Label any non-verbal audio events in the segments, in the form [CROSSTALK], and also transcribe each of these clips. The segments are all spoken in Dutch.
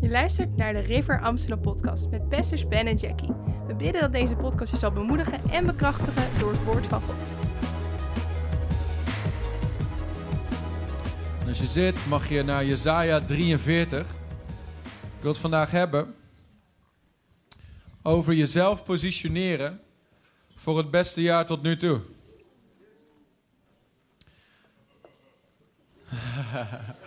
Je luistert naar de River Amsterdam podcast met pastors Ben en Jackie. We bidden dat deze podcast je zal bemoedigen en bekrachtigen door het woord van God. Als je zit, mag je naar Jezaja 43. Ik wil het vandaag hebben over jezelf positioneren voor het beste jaar tot nu toe. [LAUGHS]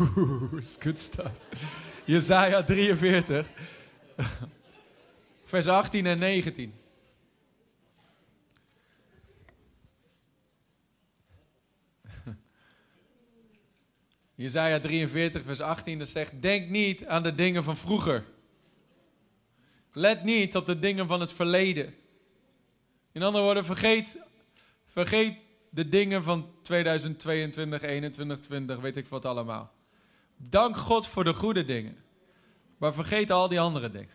Oeh, good stuff. Jezaja 43, vers 18 en 19. Jezaja 43, vers 18, dat zegt: Denk niet aan de dingen van vroeger. Let niet op de dingen van het verleden. In andere woorden, vergeet, vergeet de dingen van 2022, 21, 20, weet ik wat allemaal. Dank God voor de goede dingen. Maar vergeet al die andere dingen.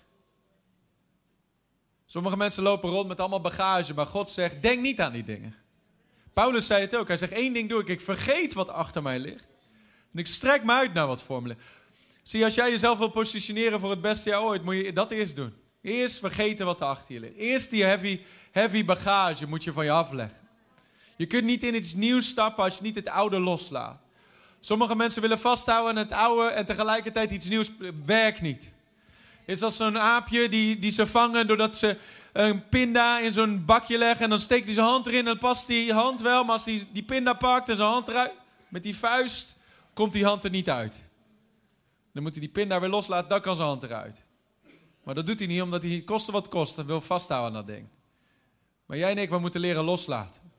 Sommige mensen lopen rond met allemaal bagage, maar God zegt: Denk niet aan die dingen. Paulus zei het ook. Hij zegt: één ding doe ik. Ik vergeet wat achter mij ligt. En ik strek me uit naar wat voor me ligt. Zie, als jij jezelf wil positioneren voor het beste jaar ooit, moet je dat eerst doen. Eerst vergeten wat er achter je ligt. Eerst die heavy, heavy bagage moet je van je afleggen. Je kunt niet in iets nieuws stappen als je niet het oude loslaat. Sommige mensen willen vasthouden aan het oude en tegelijkertijd iets nieuws werkt niet. Is als zo'n aapje die, die ze vangen doordat ze een pinda in zo'n bakje leggen en dan steekt hij zijn hand erin en dan past die hand wel. Maar als hij die pinda pakt en zijn hand eruit met die vuist, komt die hand er niet uit. Dan moet hij die pinda weer loslaten, dan kan zijn hand eruit. Maar dat doet hij niet omdat hij koste wat kost en wil vasthouden aan dat ding. Maar jij en ik, we moeten leren loslaten.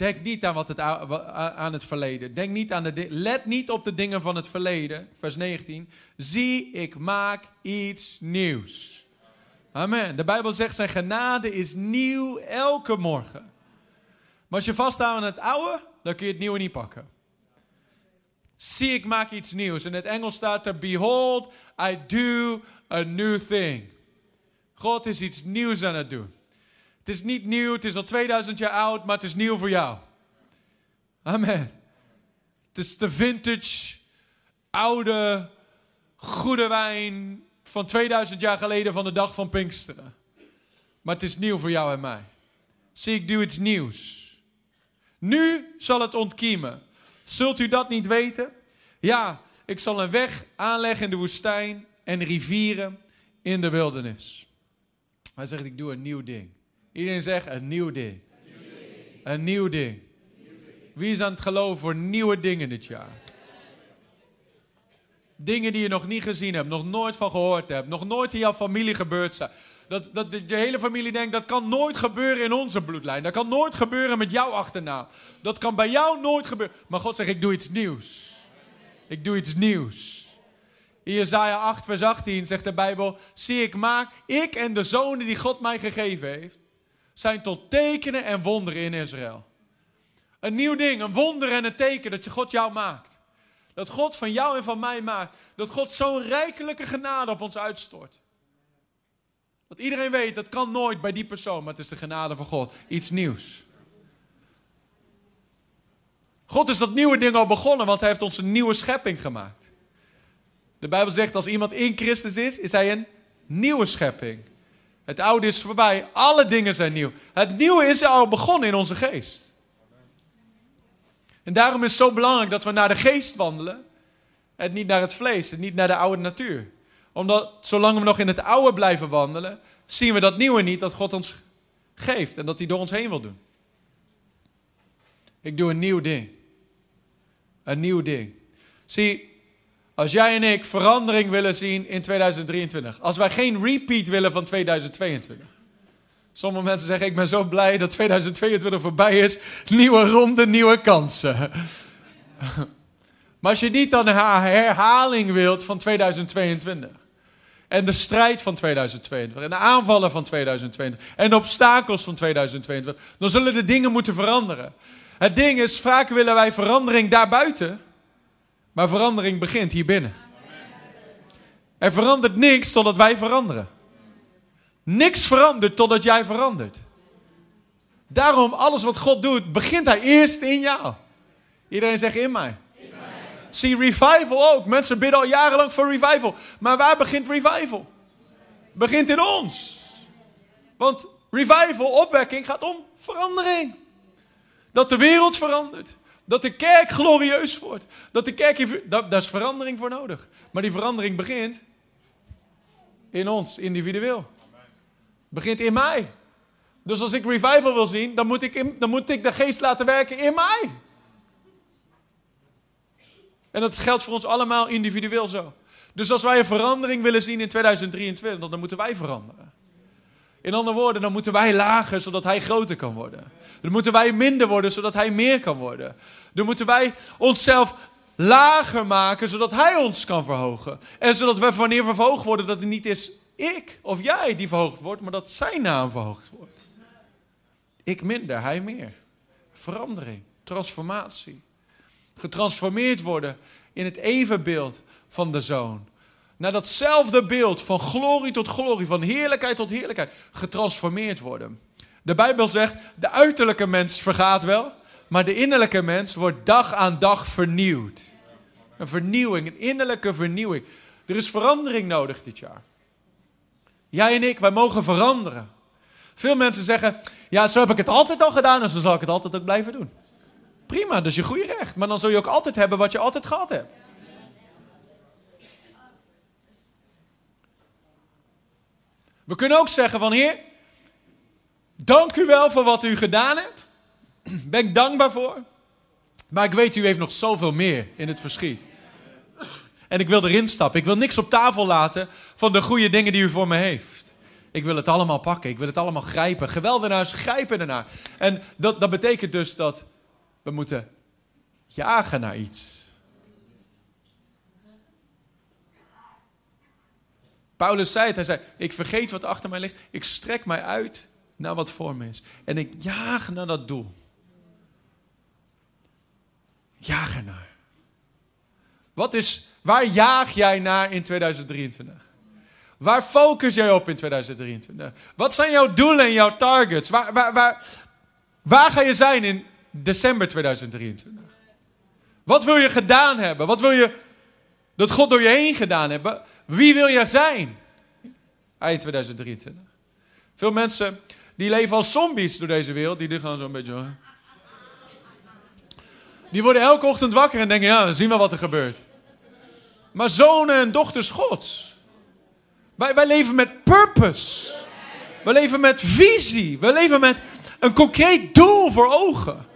Denk niet aan, wat het, aan het verleden. Denk niet aan de Let niet op de dingen van het verleden. Vers 19. Zie, ik maak iets nieuws. Amen. De Bijbel zegt, zijn genade is nieuw elke morgen. Maar als je vasthoudt aan het oude, dan kun je het nieuwe niet pakken. Zie, ik maak iets nieuws. In het Engels staat er, behold, I do a new thing. God is iets nieuws aan het doen. Het is niet nieuw, het is al 2000 jaar oud, maar het is nieuw voor jou. Amen. Het is de vintage, oude, goede wijn van 2000 jaar geleden van de dag van Pinksteren. Maar het is nieuw voor jou en mij. Zie, ik doe iets nieuws. Nu zal het ontkiemen. Zult u dat niet weten? Ja, ik zal een weg aanleggen in de woestijn en rivieren in de wildernis. Hij zegt, ik doe een nieuw ding. Iedereen zegt, een nieuw ding. Een nieuw ding. Wie is aan het geloven voor nieuwe dingen dit jaar? Dingen die je nog niet gezien hebt, nog nooit van gehoord hebt, nog nooit in jouw familie gebeurd zijn. Dat, dat de, hele familie denkt, dat kan nooit gebeuren in onze bloedlijn. Dat kan nooit gebeuren met jouw achternaam. Dat kan bij jou nooit gebeuren. Maar God zegt, ik doe iets nieuws. Ik doe iets nieuws. In Jezaja 8 vers 18 zegt de Bijbel, zie ik maak, ik en de zonen die God mij gegeven heeft, zijn tot tekenen en wonderen in Israël. Een nieuw ding, een wonder en een teken dat je God jou maakt. Dat God van jou en van mij maakt. Dat God zo'n rijkelijke genade op ons uitstort. Dat iedereen weet, dat kan nooit bij die persoon, maar het is de genade van God. Iets nieuws. God is dat nieuwe ding al begonnen, want hij heeft ons een nieuwe schepping gemaakt. De Bijbel zegt, als iemand in Christus is, is hij een nieuwe schepping. Het oude is voorbij, alle dingen zijn nieuw. Het nieuwe is al begonnen in onze geest. En daarom is het zo belangrijk dat we naar de geest wandelen en niet naar het vlees en niet naar de oude natuur omdat zolang we nog in het oude blijven wandelen, zien we dat nieuwe niet dat God ons geeft en dat hij door ons heen wil doen. Ik doe een nieuw ding. Een nieuw ding. Zie, als jij en ik verandering willen zien in 2023, als wij geen repeat willen van 2022. Sommige mensen zeggen: Ik ben zo blij dat 2022 voorbij is. Nieuwe ronde, nieuwe kansen. Maar als je niet dan herhaling wilt van 2022. En de strijd van 2022. En de aanvallen van 2022. En de obstakels van 2022. Dan zullen de dingen moeten veranderen. Het ding is, vaak willen wij verandering daarbuiten. Maar verandering begint hier binnen. Er verandert niks totdat wij veranderen. Niks verandert totdat jij verandert. Daarom, alles wat God doet, begint hij eerst in jou. Iedereen zegt in mij. Zie revival ook. Mensen bidden al jarenlang voor revival. Maar waar begint revival? Begint in ons. Want revival, opwekking, gaat om verandering. Dat de wereld verandert. Dat de kerk glorieus wordt. Dat de kerk, daar is verandering voor nodig. Maar die verandering begint in ons, individueel. Begint in mij. Dus als ik revival wil zien, dan moet ik, dan moet ik de geest laten werken in mij. En dat geldt voor ons allemaal individueel zo. Dus als wij een verandering willen zien in 2023, dan moeten wij veranderen. In andere woorden, dan moeten wij lager zodat hij groter kan worden. Dan moeten wij minder worden zodat hij meer kan worden. Dan moeten wij onszelf lager maken zodat hij ons kan verhogen. En zodat we wanneer we verhoogd worden, dat het niet is ik of jij die verhoogd wordt, maar dat zijn naam verhoogd wordt. Ik minder, hij meer. Verandering, transformatie. Getransformeerd worden in het evenbeeld van de zoon. Naar datzelfde beeld van glorie tot glorie, van heerlijkheid tot heerlijkheid. Getransformeerd worden. De Bijbel zegt, de uiterlijke mens vergaat wel, maar de innerlijke mens wordt dag aan dag vernieuwd. Een vernieuwing, een innerlijke vernieuwing. Er is verandering nodig dit jaar. Jij en ik, wij mogen veranderen. Veel mensen zeggen, ja, zo heb ik het altijd al gedaan en zo zal ik het altijd ook blijven doen. Prima, is je goede recht. Maar dan zul je ook altijd hebben wat je altijd gehad hebt. We kunnen ook zeggen van Heer, dank u wel voor wat u gedaan hebt. Ben ik dankbaar voor. Maar ik weet, u heeft nog zoveel meer in het verschiet. En ik wil erin stappen. Ik wil niks op tafel laten van de goede dingen die u voor me heeft. Ik wil het allemaal pakken. Ik wil het allemaal grijpen. Geweldenaars grijpen ernaar. En dat, dat betekent dus dat we moeten jagen naar iets. Paulus zei het, hij zei, ik vergeet wat achter mij ligt, ik strek mij uit naar wat voor me is. En ik jaag naar dat doel. Jaag ernaar. Wat is, waar jaag jij naar in 2023? Waar focus jij op in 2023? Wat zijn jouw doelen en jouw targets? Waar, waar, waar, waar ga je zijn in december 2023? Wat wil je gedaan hebben? Wat wil je dat God door je heen gedaan hebben? Wie wil jij zijn? Eind 2023. Veel mensen die leven als zombies door deze wereld. Die gaan zo'n beetje... Die worden elke ochtend wakker en denken, ja, we zien wel wat er gebeurt. Maar zonen en dochters gods. Wij, wij leven met purpose. We leven met visie. We leven met een concreet doel voor ogen.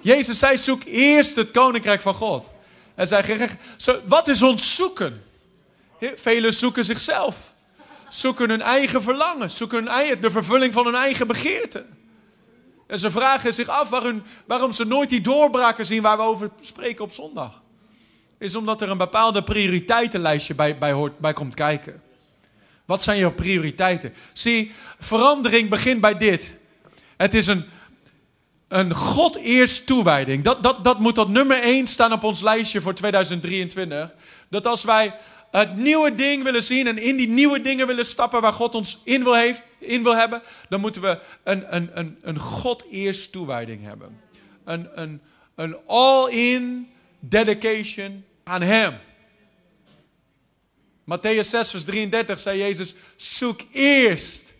Jezus zei, zoek eerst het koninkrijk van God. En zei, wat is ons zoeken? Velen zoeken zichzelf. Zoeken hun eigen verlangen. Zoeken hun eigen, de vervulling van hun eigen begeerte. En ze vragen zich af waarom, ze nooit die doorbraken zien waar we over spreken op zondag. Is omdat er een bepaalde prioriteitenlijstje bij, bij, hoort, bij komt kijken. Wat zijn jouw prioriteiten? Zie, verandering begint bij dit. Het is een, een God eerst toewijding. Dat, dat, dat moet tot nummer 1 staan op ons lijstje voor 2023. Dat als wij het nieuwe ding willen zien en in die nieuwe dingen willen stappen waar God ons in wil, heeft, in wil hebben, dan moeten we een, een, een, een God eerst toewijding hebben. Een, een, een all-in dedication aan Hem. Matthäus 6, vers 33 zei Jezus: Zoek eerst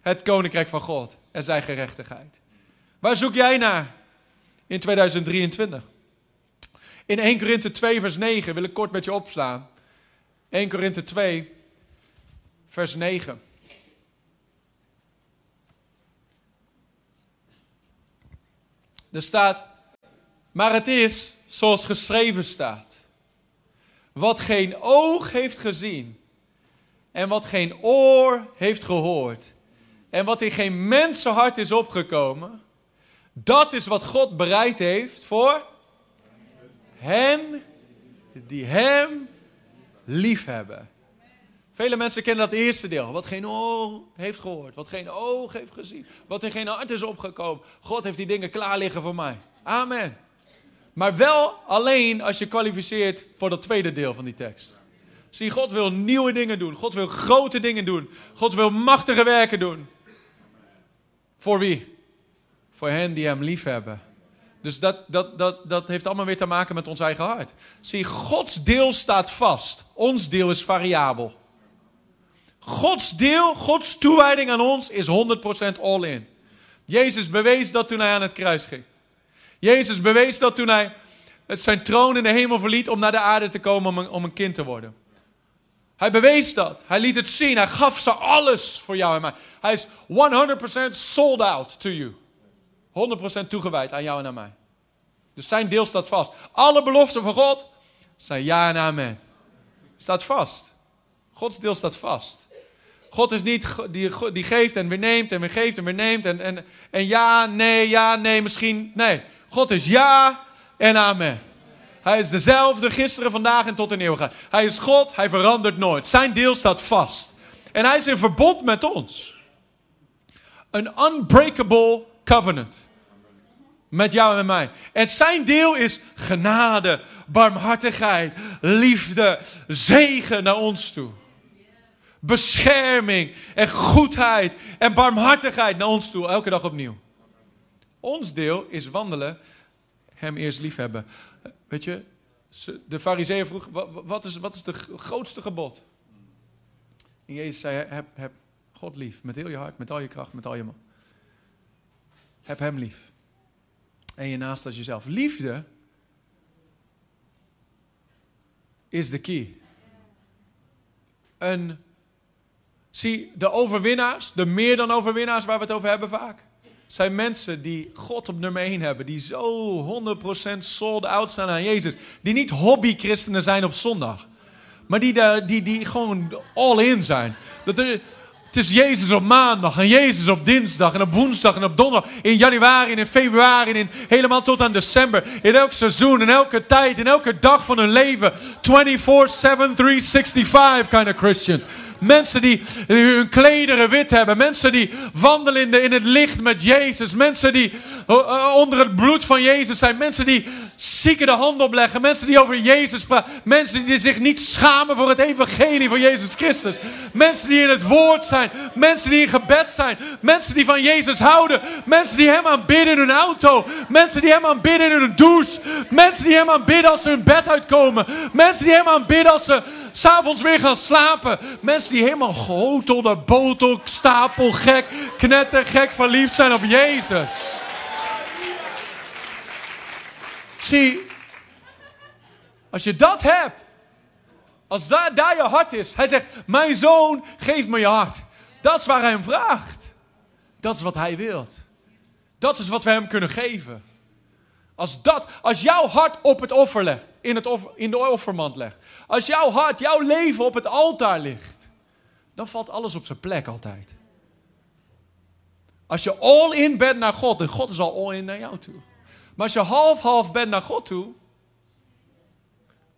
het koninkrijk van God en zijn gerechtigheid. Waar zoek jij naar in 2023? In 1 Korinthe 2, vers 9 wil ik kort met je opslaan. 1 Korinthe 2, vers 9. Er staat, maar het is zoals geschreven staat. Wat geen oog heeft gezien en wat geen oor heeft gehoord en wat in geen mensenhart is opgekomen, dat is wat God bereid heeft voor hen die Hem liefhebben. Vele mensen kennen dat eerste deel. Wat geen oor heeft gehoord, wat geen oog heeft gezien, wat in geen hart is opgekomen. God heeft die dingen klaar liggen voor mij. Amen. Maar wel alleen als je kwalificeert voor dat tweede deel van die tekst. Zie, God wil nieuwe dingen doen. God wil grote dingen doen. God wil machtige werken doen. Voor wie? Voor hen die hem liefhebben. Dus dat, dat, dat, dat heeft allemaal weer te maken met ons eigen hart. Zie, Gods deel staat vast. Ons deel is variabel. Gods deel, Gods toewijding aan ons is 100% all in. Jezus bewees dat toen hij aan het kruis ging. Jezus bewees dat toen hij zijn troon in de hemel verliet om naar de aarde te komen om een, om een kind te worden. Hij bewees dat. Hij liet het zien. Hij gaf ze alles voor jou en mij. Hij is 100% sold out to you. 100% toegewijd aan jou en aan mij. Dus zijn deel staat vast. Alle beloften van God zijn ja en amen. Staat vast. Gods deel staat vast. God is niet die, die geeft en weer neemt en weer geeft en weer neemt. En, en, en ja, nee, ja, nee, misschien. Nee. God is ja en amen. Hij is dezelfde gisteren, vandaag en tot in eeuwigheid. Hij is God, hij verandert nooit. Zijn deel staat vast. En hij is in verbond met ons. Een unbreakable covenant. Met jou en met mij. En zijn deel is genade, barmhartigheid, liefde, zegen naar ons toe. Bescherming en goedheid en barmhartigheid naar ons toe, elke dag opnieuw. Ons deel is wandelen, hem eerst liefhebben. Weet je, de fariseeën vroeg, wat is, wat is de grootste gebod? En Jezus zei, heb, heb God lief, met heel je hart, met al je kracht, met al je man. Heb hem lief. En je naast als jezelf. Liefde is de key. Een, zie, de overwinnaars, de meer dan overwinnaars waar we het over hebben vaak zijn mensen die God op nummer 1 hebben. Die zo 100% sold out zijn aan Jezus. Die niet hobby-christenen zijn op zondag. Maar die, die, die gewoon all in zijn. Dat er, het is Jezus op maandag en Jezus op dinsdag en op woensdag en op donderdag. In januari en in februari en in, helemaal tot aan december. In elk seizoen, in elke tijd, in elke dag van hun leven. 24-7, 365 kind of Christians. Mensen die hun klederen wit hebben. Mensen die wandelen in, de, in het licht met Jezus. Mensen die uh, onder het bloed van Jezus zijn. Mensen die zieken de hand opleggen. Mensen die over Jezus praten. Mensen die zich niet schamen voor het evangelie van Jezus Christus. Mensen die in het woord zijn. Mensen die in gebed zijn. Mensen die van Jezus houden. Mensen die hem aanbidden in hun auto. Mensen die hem aanbidden in hun douche. Mensen die hem aanbidden als ze hun bed uitkomen. Mensen die hem aanbidden als ze s'avonds weer gaan slapen. Mensen die helemaal gehotelde, botel, stapel, gek, knettergek verliefd zijn op Jezus. Zie, als je dat hebt, als daar, daar je hart is, hij zegt, mijn zoon, geef me je hart. Dat is waar hij hem vraagt. Dat is wat hij wilt. Dat is wat we hem kunnen geven. Als, dat, als jouw hart op het offer legt, in, het in de offermand legt. Als jouw hart, jouw leven op het altaar ligt. Dan valt alles op zijn plek altijd. Als je all in bent naar God, en God is al all in naar jou toe. Maar als je half-half bent naar God toe,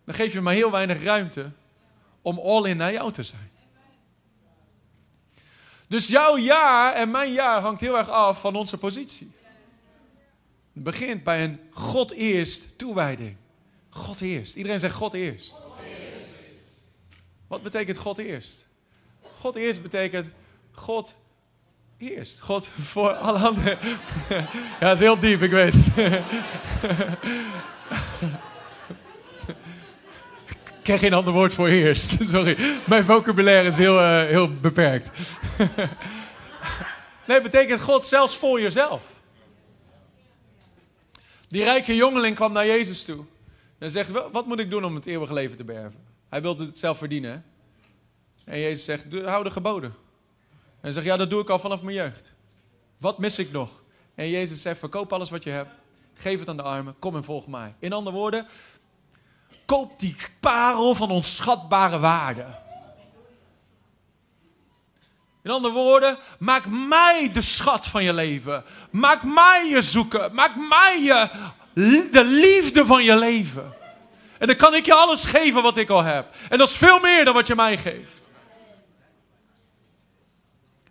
dan geef je maar heel weinig ruimte om all in naar jou te zijn. Dus jouw jaar en mijn jaar hangt heel erg af van onze positie. Het begint bij een God eerst toewijding. God eerst. Iedereen zegt God eerst. God eerst. Wat betekent God eerst? God eerst betekent God eerst. God voor alle anderen. [LAUGHS] ja, dat is heel diep, ik weet ik ken geen ander woord voor eerst. [LAUGHS] Sorry, mijn vocabulaire is heel, uh, heel beperkt. [LAUGHS] nee, betekent God zelfs voor jezelf. Die rijke jongeling kwam naar Jezus toe. En zegt, wat moet ik doen om het eeuwige leven te berven? Hij wilde het zelf verdienen. En Jezus zegt, hou de geboden. En hij zegt, ja, dat doe ik al vanaf mijn jeugd. Wat mis ik nog? En Jezus zegt, verkoop alles wat je hebt. Geef het aan de armen. Kom en volg mij. In andere woorden, koop die parel van onschatbare waarde. In andere woorden, maak mij de schat van je leven. Maak mij je zoeken. Maak mij je, de liefde van je leven. En dan kan ik je alles geven wat ik al heb. En dat is veel meer dan wat je mij geeft.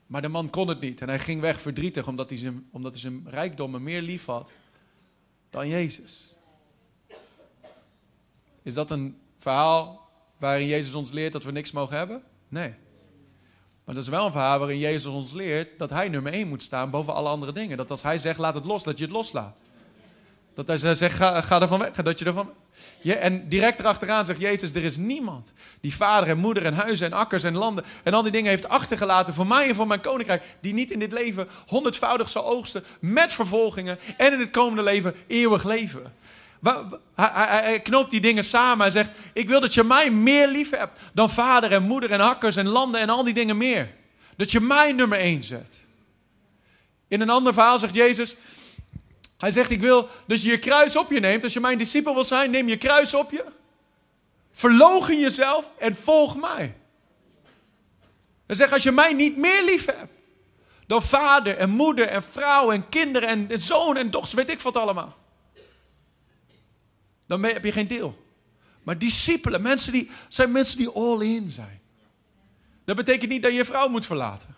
Maar de man kon het niet en hij ging weg verdrietig omdat hij zijn, omdat hij zijn rijkdommen meer lief had dan Jezus. Is dat een verhaal waarin Jezus ons leert dat we niks mogen hebben? Nee. Maar dat is wel een verhaal waarin Jezus ons leert dat hij nummer één moet staan boven alle andere dingen. Dat als hij zegt laat het los, dat je het loslaat. Dat hij zegt, ga, ga ervan weg, dat je ervan en direct erachteraan zegt Jezus, er is niemand die vader en moeder en huizen en akkers en landen en al die dingen heeft achtergelaten voor mij en voor mijn koninkrijk, die niet in dit leven honderdvoudig zal oogsten met vervolgingen en in het komende leven eeuwig leven. Hij, knoopt die dingen samen. Hij zegt: Ik wil dat je mij meer lief hebt dan vader en moeder en akkers en landen en al die dingen meer. Dat je mij nummer één zet. In een ander verhaal zegt Jezus: hij zegt, ik wil dat je je kruis op je neemt. Als je mijn discipel wil zijn, neem je kruis op je. Verlogen jezelf en volg mij. Hij zegt, als je mij niet meer lief hebt dan vader en moeder en vrouw en kinderen en zoon en dochters, weet ik wat allemaal. Dan heb je geen deel. Maar discipelen, mensen die, zijn mensen die all in zijn. Dat betekent niet dat je je vrouw moet verlaten.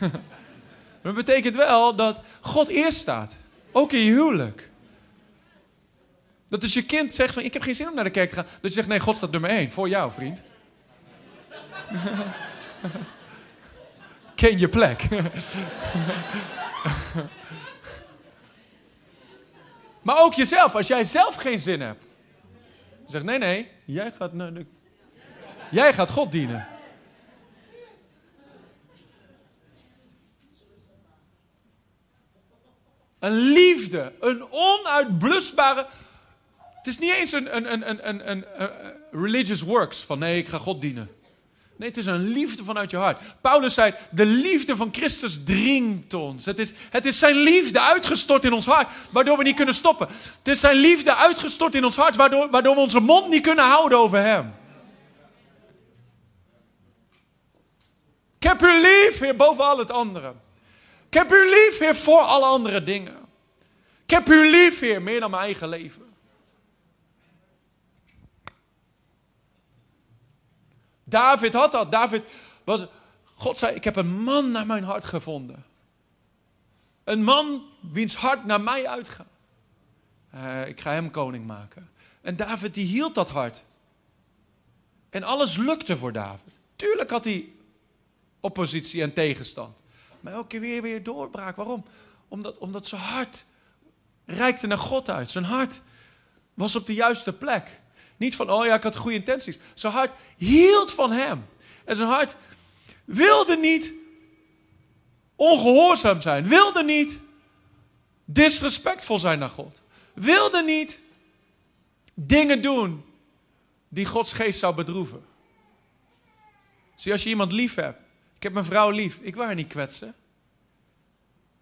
[LAUGHS] dat betekent wel dat God eerst staat. Ook in je huwelijk. Dat als je kind zegt van ik heb geen zin om naar de kerk te gaan. Dat je zegt nee, God staat nummer één. Voor jou, vriend. Ken je plek. maar ook jezelf. Als jij zelf geen zin hebt. Zeg nee, nee. Jij gaat, naar de... jij gaat God dienen. Een liefde, een onuitblusbare. Het is niet eens een, een, een, een, een, religious works van nee, ik ga God dienen. Nee, het is een liefde vanuit je hart. Paulus zei: de liefde van Christus dringt ons. Het is, het is zijn liefde uitgestort in ons hart, waardoor we niet kunnen stoppen. Het is zijn liefde uitgestort in ons hart, waardoor, waardoor we onze mond niet kunnen houden over hem. Ik heb u lief, Heer, boven al het andere. Ik heb u lief, Heer, voor alle andere dingen. Ik heb u lief, Heer, meer dan mijn eigen leven. David had dat. David was. God zei: Ik heb een man naar mijn hart gevonden. Een man wiens hart naar mij uitgaat. Uh, ik ga hem koning maken. En David die hield dat hart. En alles lukte voor David. Tuurlijk had hij oppositie en tegenstand. Maar elke keer weer, weer doorbraak. Waarom? Omdat, omdat zijn hart reikte naar God uit. Zijn hart was op de juiste plek. Niet van, oh ja, ik had goede intenties. Zijn hart hield van hem. En zijn hart wilde niet ongehoorzaam zijn. Wilde niet disrespectvol zijn naar God. Wilde niet dingen doen die Gods geest zou bedroeven. Zie, als je iemand lief hebt, ik heb mijn vrouw lief. Ik wil haar niet kwetsen.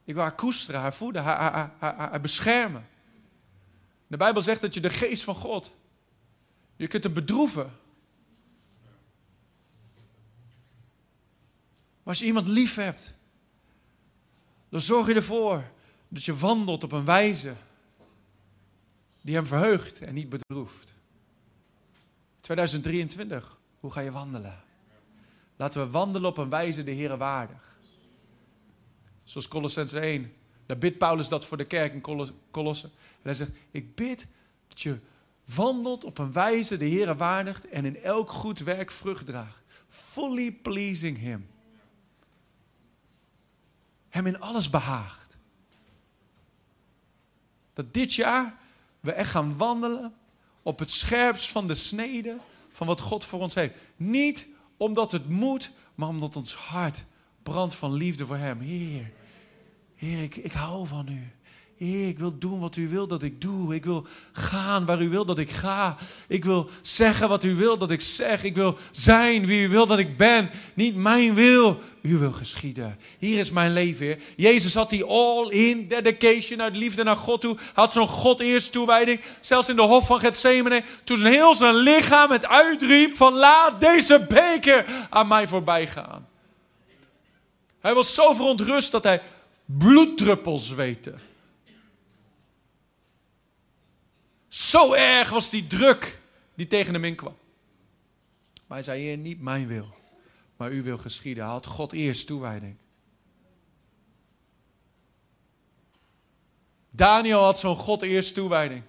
Ik wil haar koesteren, haar voeden, haar, haar, beschermen. De Bijbel zegt dat je de geest van God, je kunt hem bedroeven. Maar als je iemand lief hebt, dan zorg je ervoor dat je wandelt op een wijze die hem verheugt en niet bedroeft. 2023, hoe ga je wandelen? Laten we wandelen op een wijze de Heer waardig. Zoals Colossens 1. Daar bidt Paulus dat voor de kerk in Colosse. En hij zegt, ik bid dat je wandelt op een wijze de Heer waardigt en in elk goed werk vrucht draagt. Fully pleasing Him. Hem in alles behaagt. Dat dit jaar we echt gaan wandelen op het scherpst van de snede van wat God voor ons heeft. Niet omdat het moet, maar omdat ons hart brandt van liefde voor Hem. Heer, Heer, ik, ik hou van U. Ik wil doen wat u wil dat ik doe. Ik wil gaan waar u wil dat ik ga. Ik wil zeggen wat u wil dat ik zeg. Ik wil zijn wie u wil dat ik ben. Niet mijn wil, u wil geschieden. Hier is mijn leven, Heer. Jezus had die all-in dedication uit liefde naar God toe. Had zo'n God eerst toewijding. Zelfs in de hof van Gethsemane. Toen heel zijn lichaam het uitriep van laat deze beker aan mij voorbij gaan. Hij was zo verontrust dat hij bloeddruppels zweette. Zo erg was die druk die tegen hem inkwam. Maar hij zei, Heer, niet mijn wil, maar u wil geschieden. Hij had God eerst toewijding. Daniel had zo'n God eerst toewijding.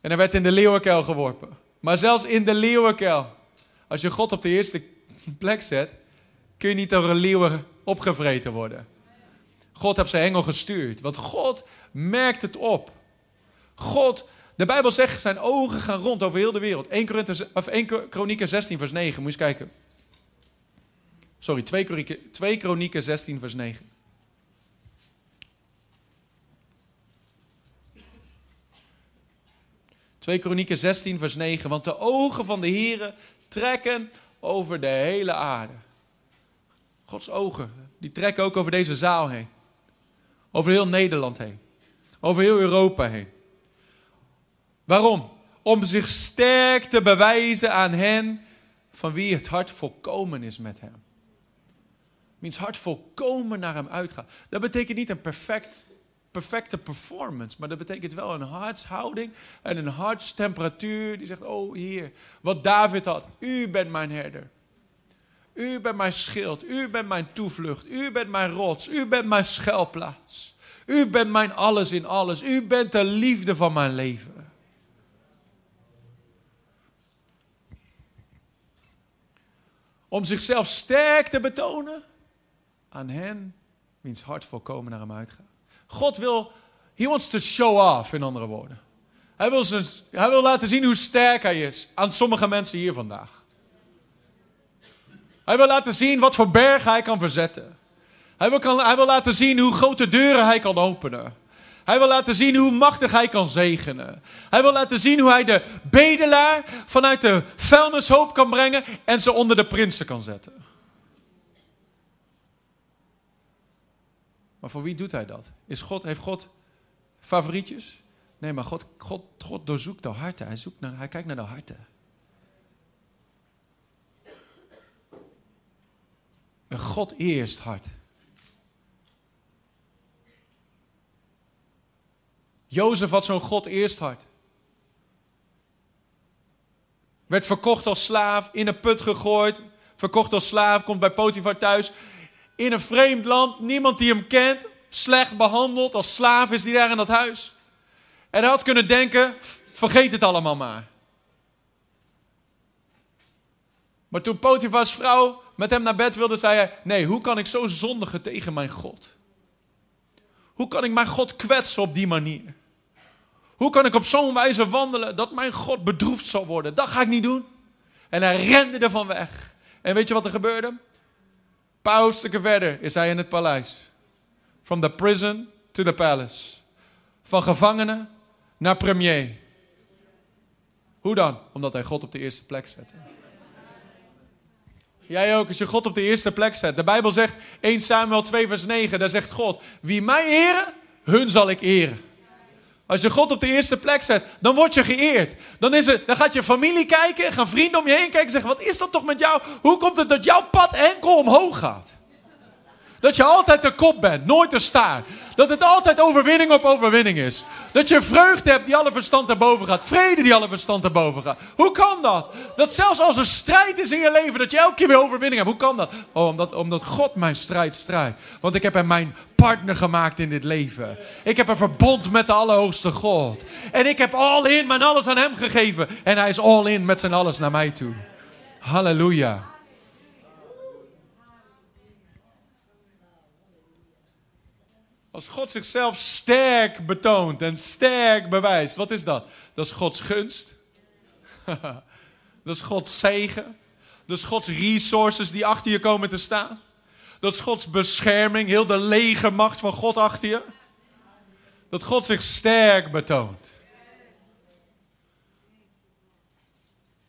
En hij werd in de leeuwenkuil geworpen. Maar zelfs in de leeuwenkuil, als je God op de eerste plek zet, kun je niet door een leeuwen opgevreten worden. God heeft zijn engel gestuurd. Want God merkt het op. God, de Bijbel zegt, zijn ogen gaan rond over heel de wereld. 1, Korinthe, of 1 Kronieken 16 vers 9, moet je eens kijken. Sorry, 2 Kronieken, 2 Kronieken 16 vers 9. Twee Kronieken 16 vers 9. Want de ogen van de Here trekken over de hele aarde. Gods ogen, die trekken ook over deze zaal heen. Over heel Nederland heen. Over heel Europa heen. Waarom? Om zich sterk te bewijzen aan hen van wie het hart volkomen is met hem. Wiens hart volkomen naar hem uitgaat. Dat betekent niet een perfect, perfecte performance, maar dat betekent wel een hartshouding en een hartstemperatuur die zegt, oh Heer, wat David had, u bent mijn herder. U bent mijn schild, u bent mijn toevlucht, u bent mijn rots, u bent mijn schuilplaats. U bent mijn alles in alles, u bent de liefde van mijn leven. Om zichzelf sterk te betonen aan hen wiens hart volkomen naar hem uitgaat. God wil, he wants to show off in andere woorden. Hij wil, hij wil laten zien hoe sterk hij is aan sommige mensen hier vandaag. Hij wil laten zien wat voor berg hij kan verzetten. Hij wil, kan, hij wil laten zien hoe grote deuren hij kan openen. Hij wil laten zien hoe machtig hij kan zegenen. Hij wil laten zien hoe hij de bedelaar vanuit de vuilnishoop kan brengen en ze onder de prinsen kan zetten. Maar voor wie doet hij dat? Is God, heeft God favorietjes? Nee, maar God, God, God doorzoekt de harten. Hij, zoekt naar, hij kijkt naar de harten. Een God eerst hart. Jozef had zo'n God eerst hart. Werd verkocht als slaaf, in een put gegooid. Verkocht als slaaf, komt bij Potifar thuis. In een vreemd land, niemand die hem kent. Slecht behandeld, als slaaf is hij daar in dat huis. En hij had kunnen denken, vergeet het allemaal maar. Maar toen Potifars vrouw met hem naar bed wilde, zei hij: Nee, hoe kan ik zo zondigen tegen mijn God? Hoe kan ik mijn God kwetsen op die manier? Hoe kan ik op zo'n wijze wandelen dat mijn God bedroefd zal worden? Dat ga ik niet doen. En hij rende ervan weg. En weet je wat er gebeurde? Een paar hoofdstukken verder is hij in het paleis. From the prison to the palace. Van gevangene naar premier. Hoe dan? Omdat hij God op de eerste plek zette. Jij ook, als je God op de eerste plek zet. De Bijbel zegt 1 Samuel 2 vers 9, daar zegt God, wie mij eren, hun zal ik eren. Als je God op de eerste plek zet, dan word je geëerd. Dan, is het, dan gaat je familie kijken, gaan vrienden om je heen kijken en zeggen, wat is dat toch met jou? Hoe komt het dat jouw pad enkel omhoog gaat? Dat je altijd de kop bent, nooit de staart. Dat het altijd overwinning op overwinning is. Dat je vreugde hebt die alle verstand erboven gaat. Vrede die alle verstand erboven gaat. Hoe kan dat? Dat zelfs als er strijd is in je leven, dat je elke keer weer overwinning hebt. Hoe kan dat? Oh, omdat, omdat God mijn strijd strijdt. Want ik heb hem mijn partner gemaakt in dit leven. Ik heb een verbond met de Allerhoogste God. En ik heb all in mijn alles aan hem gegeven. En hij is all in met zijn alles naar mij toe. Halleluja. Als God zichzelf sterk betoont en sterk bewijst, wat is dat? Dat is Gods gunst. [LAUGHS] dat is Gods zegen. Dat is Gods resources die achter je komen te staan. Dat is Gods bescherming, heel de legermacht van God achter je. Dat God zich sterk betoont.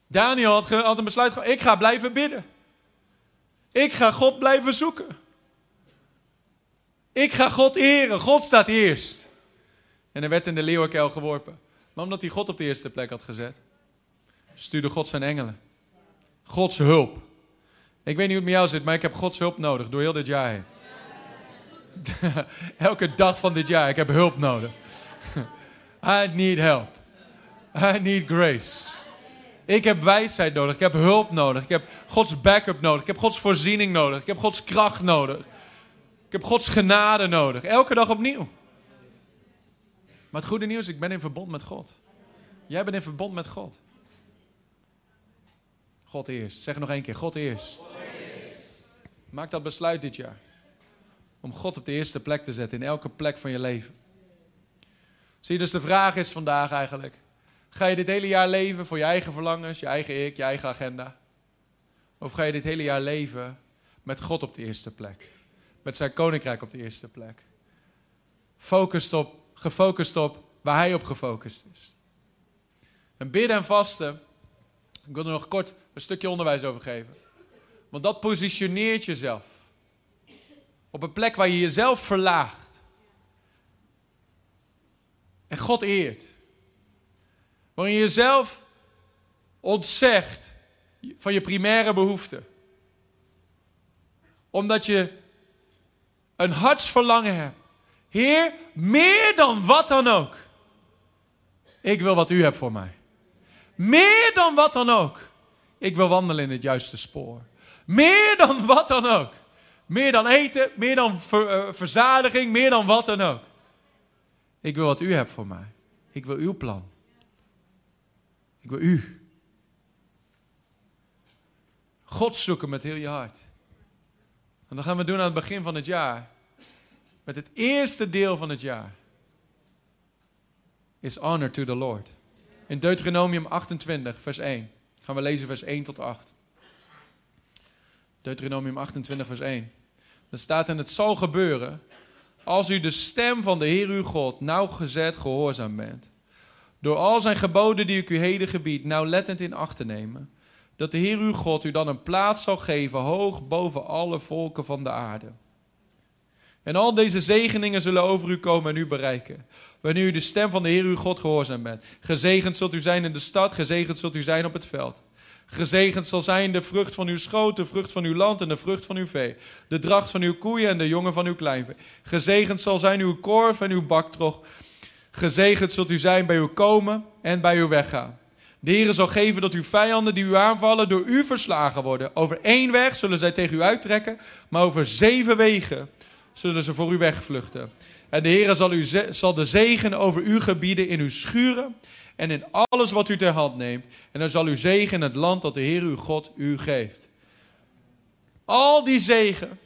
Daniel had, een besluit genomen, ik ga blijven bidden. Ik ga God blijven zoeken. Ik ga God eren. God staat eerst. En hij werd in de leeuwenkuil geworpen. Maar omdat hij God op de eerste plek had gezet, stuurde God zijn engelen. Gods hulp. Ik weet niet hoe het met jou zit, maar ik heb Gods hulp nodig door heel dit jaar. [LAUGHS] Elke dag van dit jaar, ik heb hulp nodig. [LAUGHS] I need help. I need grace. Ik heb wijsheid nodig. Ik heb hulp nodig. Ik heb Gods backup nodig. Ik heb Gods voorziening nodig. Ik heb Gods kracht nodig. Heb Gods genade nodig. Elke dag opnieuw. Maar het goede nieuws, ik ben in verbond met God. Jij bent in verbond met God. God eerst. Zeg nog één keer, God eerst. Maak dat besluit dit jaar. om God op de eerste plek te zetten in elke plek van je leven. Zie je, dus de vraag is vandaag eigenlijk: ga je dit hele jaar leven voor je eigen verlangens, je eigen ik, je eigen agenda? Of ga je dit hele jaar leven met God op de eerste plek? Met zijn koninkrijk op de eerste plek? Op, gefocust op waar hij op gefocust is. En bidden en vasten, ik wil er nog kort een stukje onderwijs over geven. Want dat positioneert jezelf. Op een plek waar je jezelf verlaagt. En God eert. Waarin je jezelf ontzegt van je primaire behoeften. Omdat je een hartsverlangen hebt. Heer, meer dan wat dan ook. Ik wil wat u hebt voor mij. Meer dan wat dan ook. Ik wil wandelen in het juiste spoor. Meer dan wat dan ook. Meer dan eten, meer dan uh, verzadiging, meer dan wat dan ook. Ik wil wat u hebt voor mij. Ik wil uw plan. Ik wil u. God zoeken met heel je hart. En dat gaan we doen aan het begin van het jaar. Met het eerste deel van het jaar. Is honor to the Lord. In Deuteronomium 28, vers 1. Gaan we lezen vers 1 tot 8. Deuteronomium 28, vers 1. Er staat en het zal gebeuren als u de stem van de Heer uw God nauwgezet gehoorzaam bent. Door al zijn geboden die ik u heden gebied nauwlettend in acht te nemen. Dat de Heer uw God u dan een plaats zal geven hoog boven alle volken van de aarde. En al deze zegeningen zullen over u komen en u bereiken. Wanneer u de stem van de Heer uw God gehoorzaam bent. Gezegend zult u zijn in de stad, gezegend zult u zijn op het veld. Gezegend zal zijn de vrucht van uw schoot, de vrucht van uw land en de vrucht van uw vee. De dracht van uw koeien en de jongen van uw kleinvee. Gezegend zal zijn uw korf en uw baktrog. Gezegend zult u zijn bij uw komen en bij uw weggaan. De Heer zal geven dat uw vijanden die u aanvallen door u verslagen worden. Over één weg zullen zij tegen u uittrekken, maar over zeven wegen zullen ze voor u wegvluchten. En de Heer zal, u zal de zegen over u gebieden in uw schuren en in alles wat u ter hand neemt. En dan zal u zegen in het land dat de Heer uw God u geeft. Al die zegen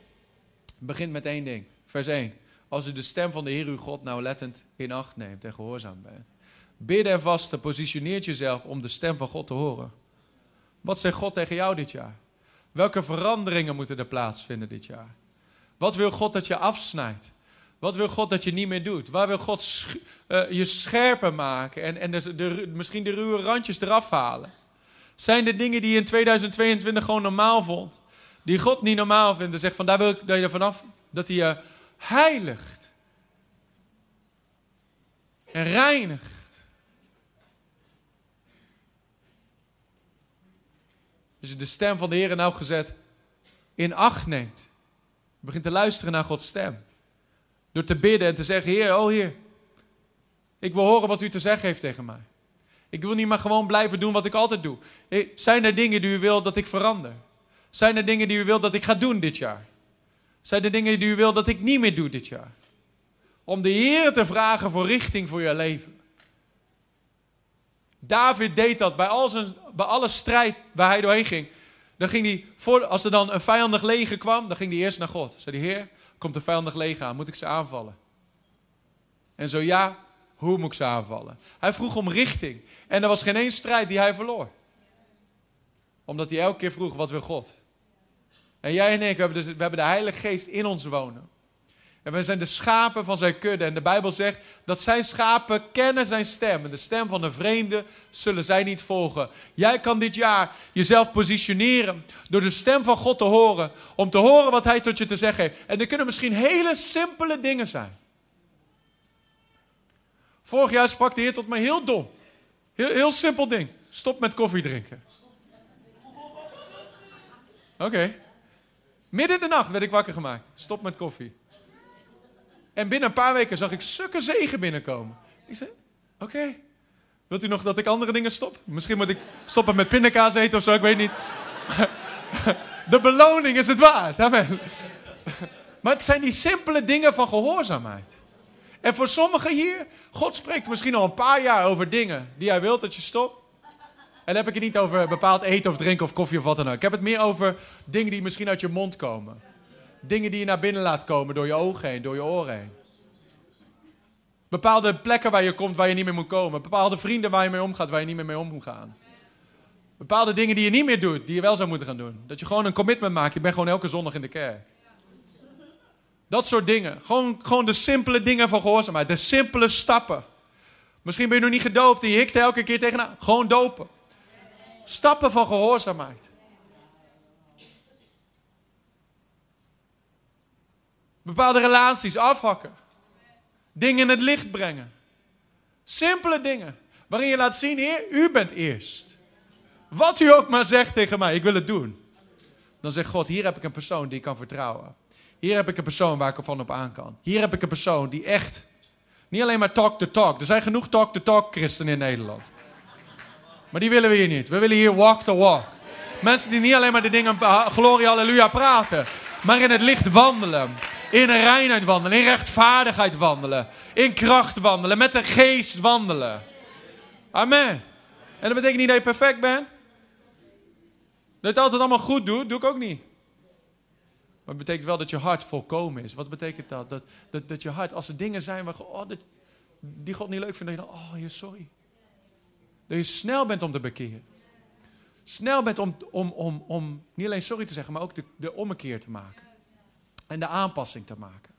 begint met één ding. Vers 1. Als u de stem van de Heer uw God nauwlettend in acht neemt en gehoorzaam bent. Bidden en vasten positioneert jezelf om de stem van God te horen. Wat zegt God tegen jou dit jaar? Welke veranderingen moeten er plaatsvinden dit jaar? Wat wil God dat je afsnijdt? Wat wil God dat je niet meer doet? Waar wil God uh, je scherper maken en, en de, misschien de ruwe randjes eraf halen? Zijn er dingen die je in 2022 gewoon normaal vond? Die God niet normaal vindt en zegt van daar wil ik dat je er vanaf, dat hij je heiligt. En reinigt. Dus je de stem van de Heer nauwgezet in acht neemt. Begint te luisteren naar Gods stem. Door te bidden en te zeggen, Heer, oh Heer, ik wil horen wat u te zeggen heeft tegen mij. Ik wil niet maar gewoon blijven doen wat ik altijd doe. Zijn er dingen die u wil dat ik verander? Zijn er dingen die u wil dat ik ga doen dit jaar? Zijn er dingen die u wil dat ik niet meer doe dit jaar? Om de Heer te vragen voor richting voor je leven. David deed dat bij, al zijn, bij alle strijd waar hij doorheen ging. Dan ging hij, voor, als er dan een vijandig leger kwam, dan ging hij eerst naar God. Zei hij, Heer, komt een vijandig leger aan, moet ik ze aanvallen? En zo ja, hoe moet ik ze aanvallen? Hij vroeg om richting. En er was geen één strijd die hij verloor. Omdat hij elke keer vroeg, wat wil God? En jij en ik, hebben, dus, we hebben de Heilige Geest in ons wonen. En wij zijn de schapen van zijn kudde. En de Bijbel zegt dat zijn schapen kennen zijn stem. En de stem van een vreemde zullen zij niet volgen. Jij kan dit jaar jezelf positioneren door de stem van God te horen. Om te horen wat hij tot je te zeggen heeft. En er kunnen misschien hele simpele dingen zijn. Vorig jaar sprak de Heer tot mij heel dom. Heel, heel simpel ding. Stop met koffie drinken. Oké. Midden in de nacht werd ik wakker gemaakt. Stop met koffie. En binnen een paar weken zag ik stukken zegen binnenkomen. Ik zei, oké. Wilt u nog dat ik andere dingen stop? Misschien moet ik stoppen met pindakaas eten of zo, ik weet niet. [LAUGHS] De beloning is het waard. Amen. Maar het zijn die simpele dingen van gehoorzaamheid. En voor sommigen hier, God spreekt misschien al een paar jaar over dingen die hij wilt dat je stopt. En dan heb ik het niet over bepaald eten of drinken of koffie of wat dan ook. Ik heb het meer over dingen die misschien uit je mond komen. Dingen die je naar binnen laat komen door je ogen heen, door je oren heen. Bepaalde plekken waar je komt waar je niet meer moet komen. Bepaalde vrienden waar je mee omgaat waar je niet meer mee om moet gaan. Bepaalde dingen die je niet meer doet, die je wel zou moeten gaan doen. Dat je gewoon een commitment maakt. Je bent gewoon elke zondag in de kerk. Dat soort dingen. Gewoon, gewoon de simpele dingen van gehoorzaamheid. De simpele stappen. Misschien ben je nog niet gedoopt en je hikt elke keer tegenaan. Gewoon dopen. Stappen van gehoorzaamheid. Bepaalde relaties afhakken. Dingen in het licht brengen. Simpele dingen. Waarin je laat zien, Heer, u bent eerst. Wat u ook maar zegt tegen mij, ik wil het doen. Dan zegt God, hier heb ik een persoon die ik kan vertrouwen. Hier heb ik een persoon waar ik ervan op aan kan. Hier heb ik een persoon die echt, niet alleen maar talk the talk. Er zijn genoeg talk the talk christenen in Nederland. Maar die willen we hier niet. We willen hier walk the walk. Mensen die niet alleen maar de dingen glorie halleluja praten. Maar in het licht wandelen. In reinheid wandelen. In rechtvaardigheid wandelen. In kracht wandelen. Met de geest wandelen. Amen. En dat betekent niet dat je perfect bent. Dat je altijd allemaal goed doet, doe ik ook niet. Maar het betekent wel dat je hart volkomen is. Wat betekent dat? Dat, dat, dat je hart, als er dingen zijn waar, oh, die God niet leuk vindt, dat je dan, oh, je sorry. Dat je snel bent om te bekeren. Snel bent om, om, om, om niet alleen sorry te zeggen, maar ook de, de ommekeer te maken. En de aanpassing te maken.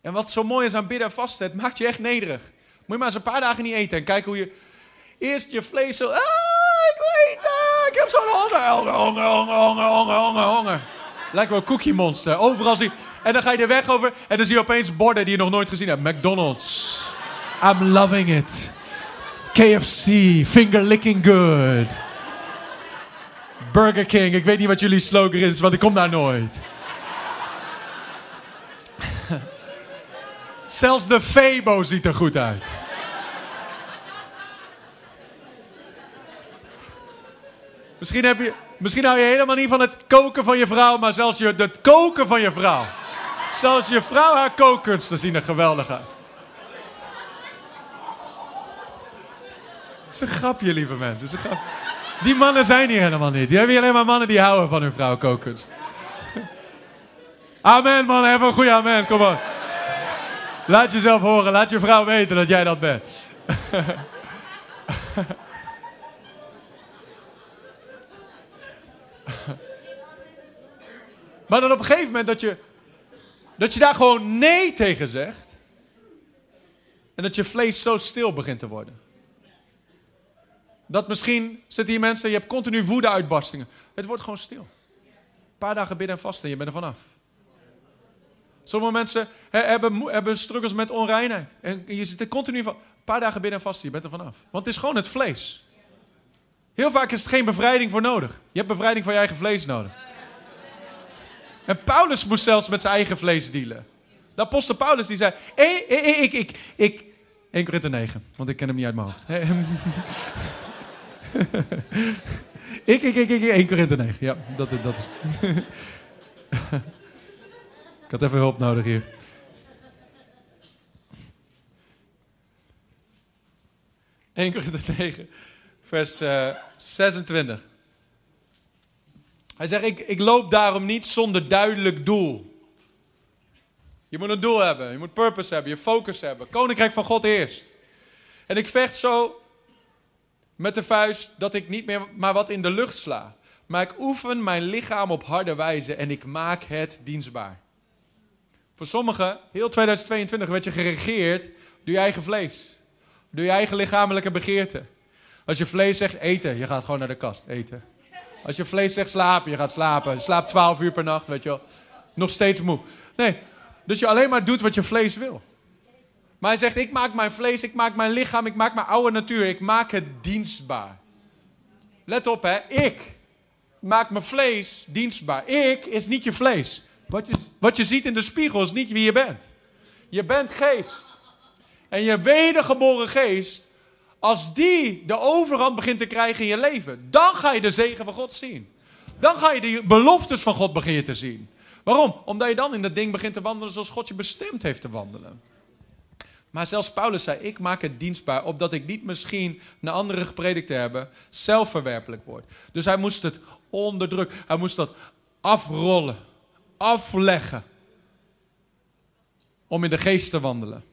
En wat zo mooi is aan bidden en het maakt je echt nederig. Moet je maar eens een paar dagen niet eten en kijken hoe je eerst je vlees zo, ah, ik weet het, ik heb zo'n honger, honger, honger, honger, honger, honger, honger, honger. Lijkt wel een cookie monster. Overal zie En dan ga je de weg over en dan zie je opeens borden die je nog nooit gezien hebt. McDonald's. I'm loving it. KFC. Finger licking good. Burger King. Ik weet niet wat jullie slogan is, want ik kom daar nooit. Zelfs de Febo ziet er goed uit. Misschien, heb je, misschien hou je helemaal niet van het koken van je vrouw, maar zelfs je, het koken van je vrouw. Zelfs je vrouw haar kookkunsten zien er geweldig uit. Het is een grapje, lieve mensen. Is een grap. Die mannen zijn hier helemaal niet. Die hebben hier alleen maar mannen die houden van hun vrouw kookkunst. Amen, man. Even een goede amen. Kom op. Laat jezelf horen. Laat je vrouw weten dat jij dat bent. Maar dan op een gegeven moment dat je, dat je daar gewoon nee tegen zegt. En dat je vlees zo stil begint te worden. Dat misschien zitten hier mensen, je hebt continu woede-uitbarstingen. Het wordt gewoon stil. Een paar dagen bidden en vasten en je bent er vanaf. Sommige mensen hebben, hebben struggles met onreinheid. En je zit er continu van. Een paar dagen bidden en vasten, je bent er vanaf. Want het is gewoon het vlees. Heel vaak is er geen bevrijding voor nodig. Je hebt bevrijding van je eigen vlees nodig. En Paulus moest zelfs met zijn eigen vlees dealen. De apostel Paulus die zei, ik, ik, ik, ik, ik 1 Korinther 9, want ik ken hem niet uit mijn hoofd. [LAUGHS] ik, ik, ik, ik, 1 Korinther 9, ja, dat, dat is... [LAUGHS] ik had even hulp nodig hier. Korinther 9, vers uh, eh, 26. Hij zegt, ik, ik loop daarom niet zonder duidelijk doel. Je moet een doel hebben, je moet purpose hebben, je focus hebben. Koninkrijk van God eerst. En ik vecht zo met de vuist dat ik niet meer maar wat in de lucht sla. Maar ik oefen mijn lichaam op harde wijze en ik maak het dienstbaar. Voor sommigen, heel 2022, werd je geregeerd door je eigen vlees. Door je eigen lichamelijke begeerte. Als je vlees zegt eten, je gaat gewoon naar de kast eten. Als je vlees zegt slapen, je gaat slapen. Je slaapt 12 uur per nacht, weet je wel. Nog steeds moe. Nee, dus je alleen maar doet wat je vlees wil. Maar hij zegt, ik maak mijn vlees, ik maak mijn lichaam, ik maak mijn oude natuur. Ik maak het dienstbaar. Let op hè, ik maak mijn vlees dienstbaar. Ik is niet je vlees. Wat je, wat je ziet in de spiegel is niet wie je bent. Je bent geest. En je wedergeboren geest als die de overhand begint te krijgen in je leven, dan ga je de zegen van God zien. Dan ga je de beloftes van God beginnen te zien. Waarom? Omdat je dan in dat ding begint te wandelen zoals God je bestemd heeft te wandelen. Maar zelfs Paulus zei: Ik maak het dienstbaar, opdat ik niet misschien naar anderen gepredikt te hebben, zelfverwerpelijk word. Dus hij moest het onderdrukken. Hij moest dat afrollen, afleggen. Om in de geest te wandelen.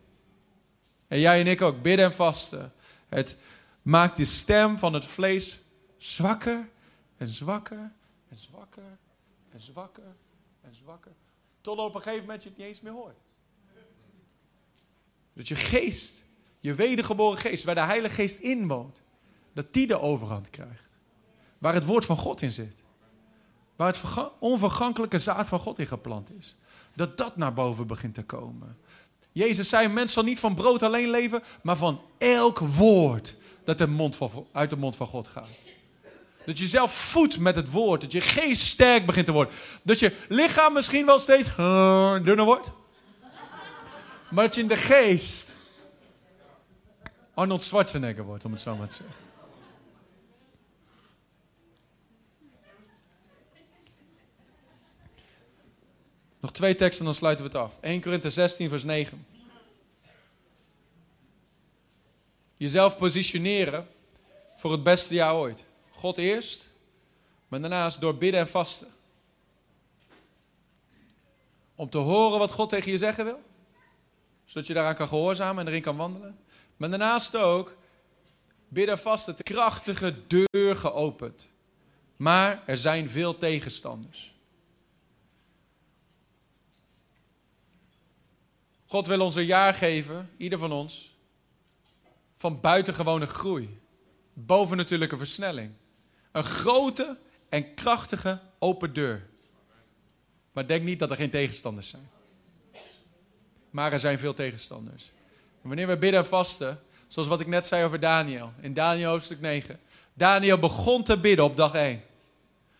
En jij en ik ook, bidden en vasten. Het maakt de stem van het vlees zwakker en zwakker en zwakker en zwakker en zwakker. Tot op een gegeven moment je het niet eens meer hoort. Dat je geest, je wedergeboren geest, waar de Heilige Geest inwoont, dat die de overhand krijgt. Waar het woord van God in zit. Waar het onvergankelijke zaad van God in geplant is. Dat dat naar boven begint te komen. Jezus zei, mens zal niet van brood alleen leven, maar van elk woord dat de mond van, uit de mond van God gaat. Dat je zelf voedt met het woord. Dat je geest sterk begint te worden. Dat je lichaam misschien wel steeds [LAUGHS] dunner wordt. Maar dat je in de geest Arnold Schwarzenegger wordt, om het zo maar te zeggen. Nog twee teksten, dan sluiten we het af. 1 Korinthe 16, vers 9. Jezelf positioneren voor het beste jaar ooit. God eerst, maar daarnaast door bidden en vasten. Om te horen wat God tegen je zeggen wil. Zodat je daaraan kan gehoorzamen en erin kan wandelen. Maar daarnaast ook bidden en vasten. De krachtige deur geopend. Maar er zijn veel tegenstanders. God wil ons een jaar geven, ieder van ons, van buitengewone groei. Bovennatuurlijke versnelling. Een grote en krachtige open deur. Maar denk niet dat er geen tegenstanders zijn. Maar er zijn veel tegenstanders. En wanneer we bidden en vasten, zoals wat ik net zei over Daniel, in Daniel hoofdstuk 9. Daniel begon te bidden op dag 1.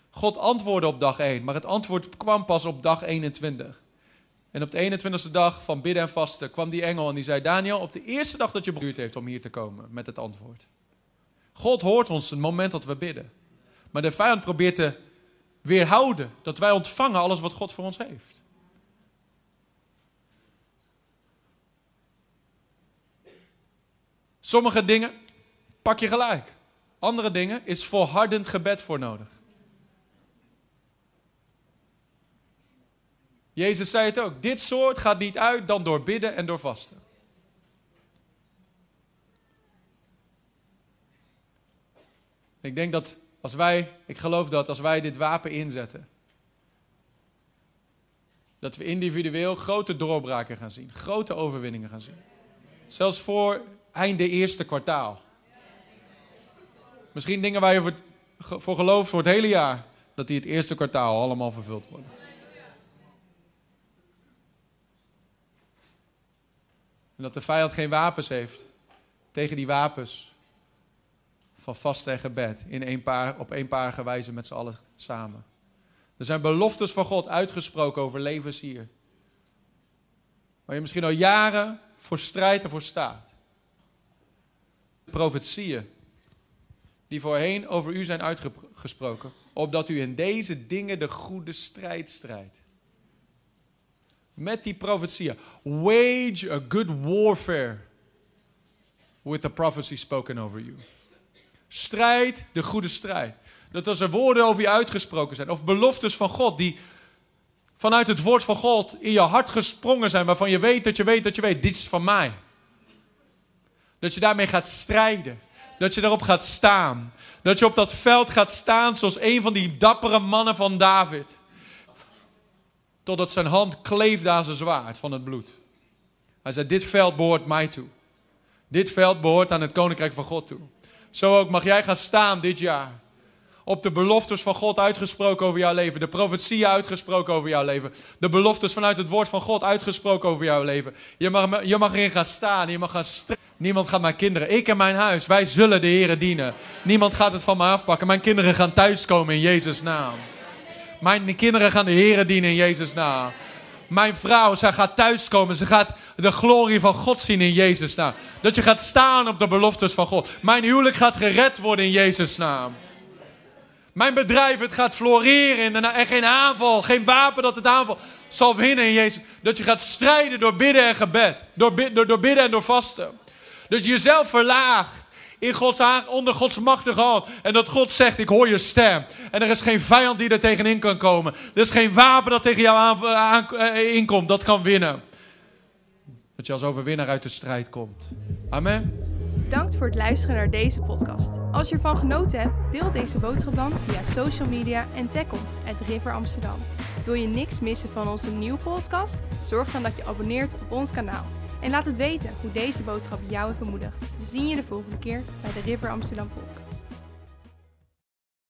God antwoordde op dag 1, maar het antwoord kwam pas op dag 21. En op de 21ste dag van bidden en vasten kwam die engel en die zei: Daniel, op de eerste dag dat je beduurd heeft om hier te komen met het antwoord. God hoort ons het moment dat we bidden. Maar de vijand probeert te weerhouden dat wij ontvangen alles wat God voor ons heeft. Sommige dingen pak je gelijk. Andere dingen is volhardend gebed voor nodig. Jezus zei het ook. Dit soort gaat niet uit dan door bidden en door vasten. Ik denk dat als wij, ik geloof dat als wij dit wapen inzetten, dat we individueel grote doorbraken gaan zien, grote overwinningen gaan zien. Zelfs voor einde eerste kwartaal. Misschien dingen waar je voor, voor gelooft voor het hele jaar, dat die het eerste kwartaal allemaal vervuld worden. En dat de vijand geen wapens heeft tegen die wapens van vasten en gebed in een paar, op eenparige wijze met z'n allen samen. Er zijn beloftes van God uitgesproken over levens hier. Waar je misschien al jaren voor strijdt en voor staat. Profetieën die voorheen over u zijn uitgesproken, opdat u in deze dingen de goede strijd strijdt. Met die profetieën. Wage a good warfare with the prophecy spoken over you. Strijd de goede strijd. Dat als er woorden over je uitgesproken zijn, of beloftes van God die vanuit het woord van God in je hart gesprongen zijn, waarvan je weet dat je weet dat je weet, dit is van mij. Dat je daarmee gaat strijden. Dat je daarop gaat staan. Dat je op dat veld gaat staan zoals een van die dappere mannen van David. Totdat zijn hand kleefde aan zijn zwaard van het bloed. Hij zei, dit veld behoort mij toe. Dit veld behoort aan het koninkrijk van God toe. Zo ook mag jij gaan staan dit jaar. Op de beloftes van God uitgesproken over jouw leven. De profetieën uitgesproken over jouw leven. De beloftes vanuit het woord van God uitgesproken over jouw leven. Je mag, je mag erin gaan staan. Je mag gaan Niemand gaat mijn kinderen. Ik en mijn huis. Wij zullen de Heer dienen. Niemand gaat het van me afpakken. Mijn kinderen gaan thuiskomen in Jezus' naam. Mijn kinderen gaan de Heer dienen in Jezus' naam. Mijn vrouw, zij gaat thuiskomen. Ze gaat de glorie van God zien in Jezus' naam. Dat je gaat staan op de beloftes van God. Mijn huwelijk gaat gered worden in Jezus' naam. Mijn bedrijf, het gaat floreren en geen aanval, geen wapen dat het aanval zal winnen in Jezus. Dat je gaat strijden door bidden en gebed. Door, door, door bidden en door vasten. Je jezelf verlaagt in Gods onder Gods machtige hand. En dat God zegt, ik hoor je stem. En er is geen vijand die er tegenin kan komen. Er is geen wapen dat tegen jou aan, aan, eh, inkomt, dat kan winnen. Dat je als overwinnaar uit de strijd komt. Amen. Bedankt voor het luisteren naar deze podcast. Als je ervan genoten hebt, deel deze boodschap dan via social media en tag ons, at River Amsterdam. Wil je niks missen van onze nieuwe podcast? Zorg dan dat je abonneert op ons kanaal. En laat het weten hoe deze boodschap jou heeft bemoedigd. We zien je de volgende keer bij de River Amsterdam podcast.